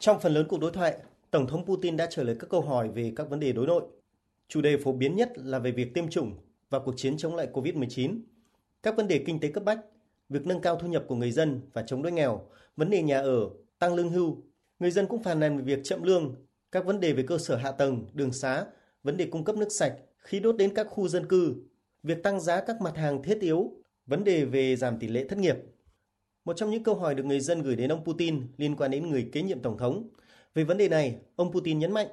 Trong phần lớn cuộc đối thoại, Tổng thống Putin đã trả lời các câu hỏi về các vấn đề đối nội. Chủ đề phổ biến nhất là về việc tiêm chủng và cuộc chiến chống lại COVID-19, các vấn đề kinh tế cấp bách, việc nâng cao thu nhập của người dân và chống đói nghèo, vấn đề nhà ở, tăng lương hưu. Người dân cũng phàn nàn về việc chậm lương, các vấn đề về cơ sở hạ tầng, đường xá, vấn đề cung cấp nước sạch, khí đốt đến các khu dân cư, việc tăng giá các mặt hàng thiết yếu, vấn đề về giảm tỷ lệ thất nghiệp. Một trong những câu hỏi được người dân gửi đến ông Putin liên quan đến người kế nhiệm tổng thống. Về vấn đề này, ông Putin nhấn mạnh,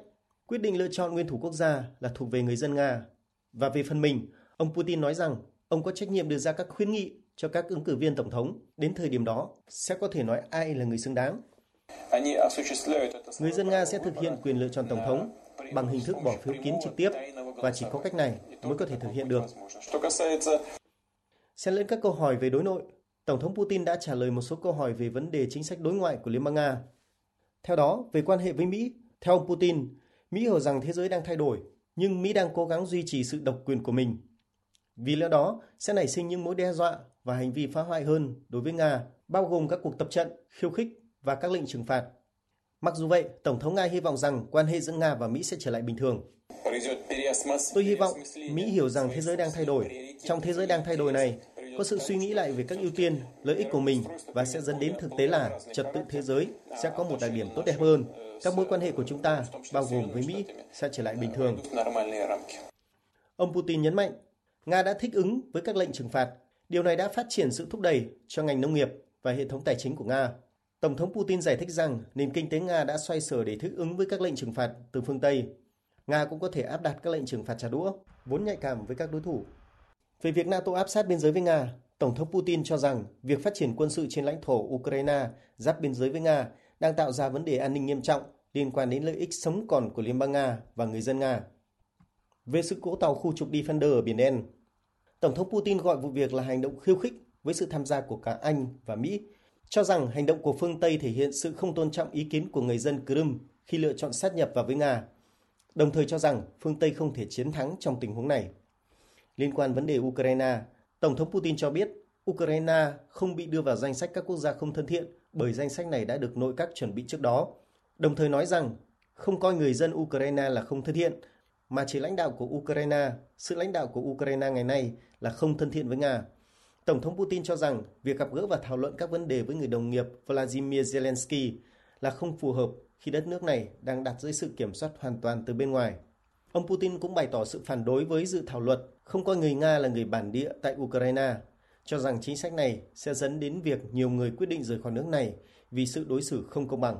quyết định lựa chọn nguyên thủ quốc gia là thuộc về người dân Nga. Và về phần mình, ông Putin nói rằng ông có trách nhiệm đưa ra các khuyến nghị cho các ứng cử viên tổng thống. Đến thời điểm đó, sẽ có thể nói ai là người xứng đáng. Người dân Nga sẽ thực hiện quyền lựa chọn tổng thống bằng hình thức bỏ phiếu kín trực tiếp và chỉ có cách này mới có thể thực hiện được. Xen lên các câu hỏi về đối nội, Tổng thống Putin đã trả lời một số câu hỏi về vấn đề chính sách đối ngoại của Liên bang Nga. Theo đó, về quan hệ với Mỹ, theo ông Putin, Mỹ hiểu rằng thế giới đang thay đổi, nhưng Mỹ đang cố gắng duy trì sự độc quyền của mình. Vì lẽ đó, sẽ nảy sinh những mối đe dọa và hành vi phá hoại hơn đối với Nga, bao gồm các cuộc tập trận, khiêu khích và các lệnh trừng phạt. Mặc dù vậy, Tổng thống Nga hy vọng rằng quan hệ giữa Nga và Mỹ sẽ trở lại bình thường. Tôi hy vọng Mỹ hiểu rằng thế giới đang thay đổi. Trong thế giới đang thay đổi này, có sự suy nghĩ lại về các ưu tiên, lợi ích của mình và sẽ dẫn đến thực tế là trật tự thế giới sẽ có một đặc điểm tốt đẹp hơn. Các mối quan hệ của chúng ta, bao gồm với Mỹ, sẽ trở lại bình thường. Ông Putin nhấn mạnh, Nga đã thích ứng với các lệnh trừng phạt. Điều này đã phát triển sự thúc đẩy cho ngành nông nghiệp và hệ thống tài chính của Nga. Tổng thống Putin giải thích rằng nền kinh tế Nga đã xoay sở để thích ứng với các lệnh trừng phạt từ phương Tây. Nga cũng có thể áp đặt các lệnh trừng phạt trả đũa, vốn nhạy cảm với các đối thủ. Về việc NATO áp sát biên giới với Nga, Tổng thống Putin cho rằng việc phát triển quân sự trên lãnh thổ Ukraine giáp biên giới với Nga đang tạo ra vấn đề an ninh nghiêm trọng liên quan đến lợi ích sống còn của Liên bang Nga và người dân Nga. Về sự cố tàu khu trục Defender ở Biển Đen, Tổng thống Putin gọi vụ việc là hành động khiêu khích với sự tham gia của cả Anh và Mỹ, cho rằng hành động của phương Tây thể hiện sự không tôn trọng ý kiến của người dân Crimea khi lựa chọn sát nhập vào với Nga, đồng thời cho rằng phương Tây không thể chiến thắng trong tình huống này. Liên quan vấn đề Ukraine, Tổng thống Putin cho biết Ukraine không bị đưa vào danh sách các quốc gia không thân thiện bởi danh sách này đã được nội các chuẩn bị trước đó. Đồng thời nói rằng không coi người dân Ukraine là không thân thiện, mà chỉ lãnh đạo của Ukraine, sự lãnh đạo của Ukraine ngày nay là không thân thiện với Nga. Tổng thống Putin cho rằng việc gặp gỡ và thảo luận các vấn đề với người đồng nghiệp Vladimir Zelensky là không phù hợp khi đất nước này đang đặt dưới sự kiểm soát hoàn toàn từ bên ngoài. Ông Putin cũng bày tỏ sự phản đối với dự thảo luật không coi người Nga là người bản địa tại Ukraine, cho rằng chính sách này sẽ dẫn đến việc nhiều người quyết định rời khỏi nước này vì sự đối xử không công bằng.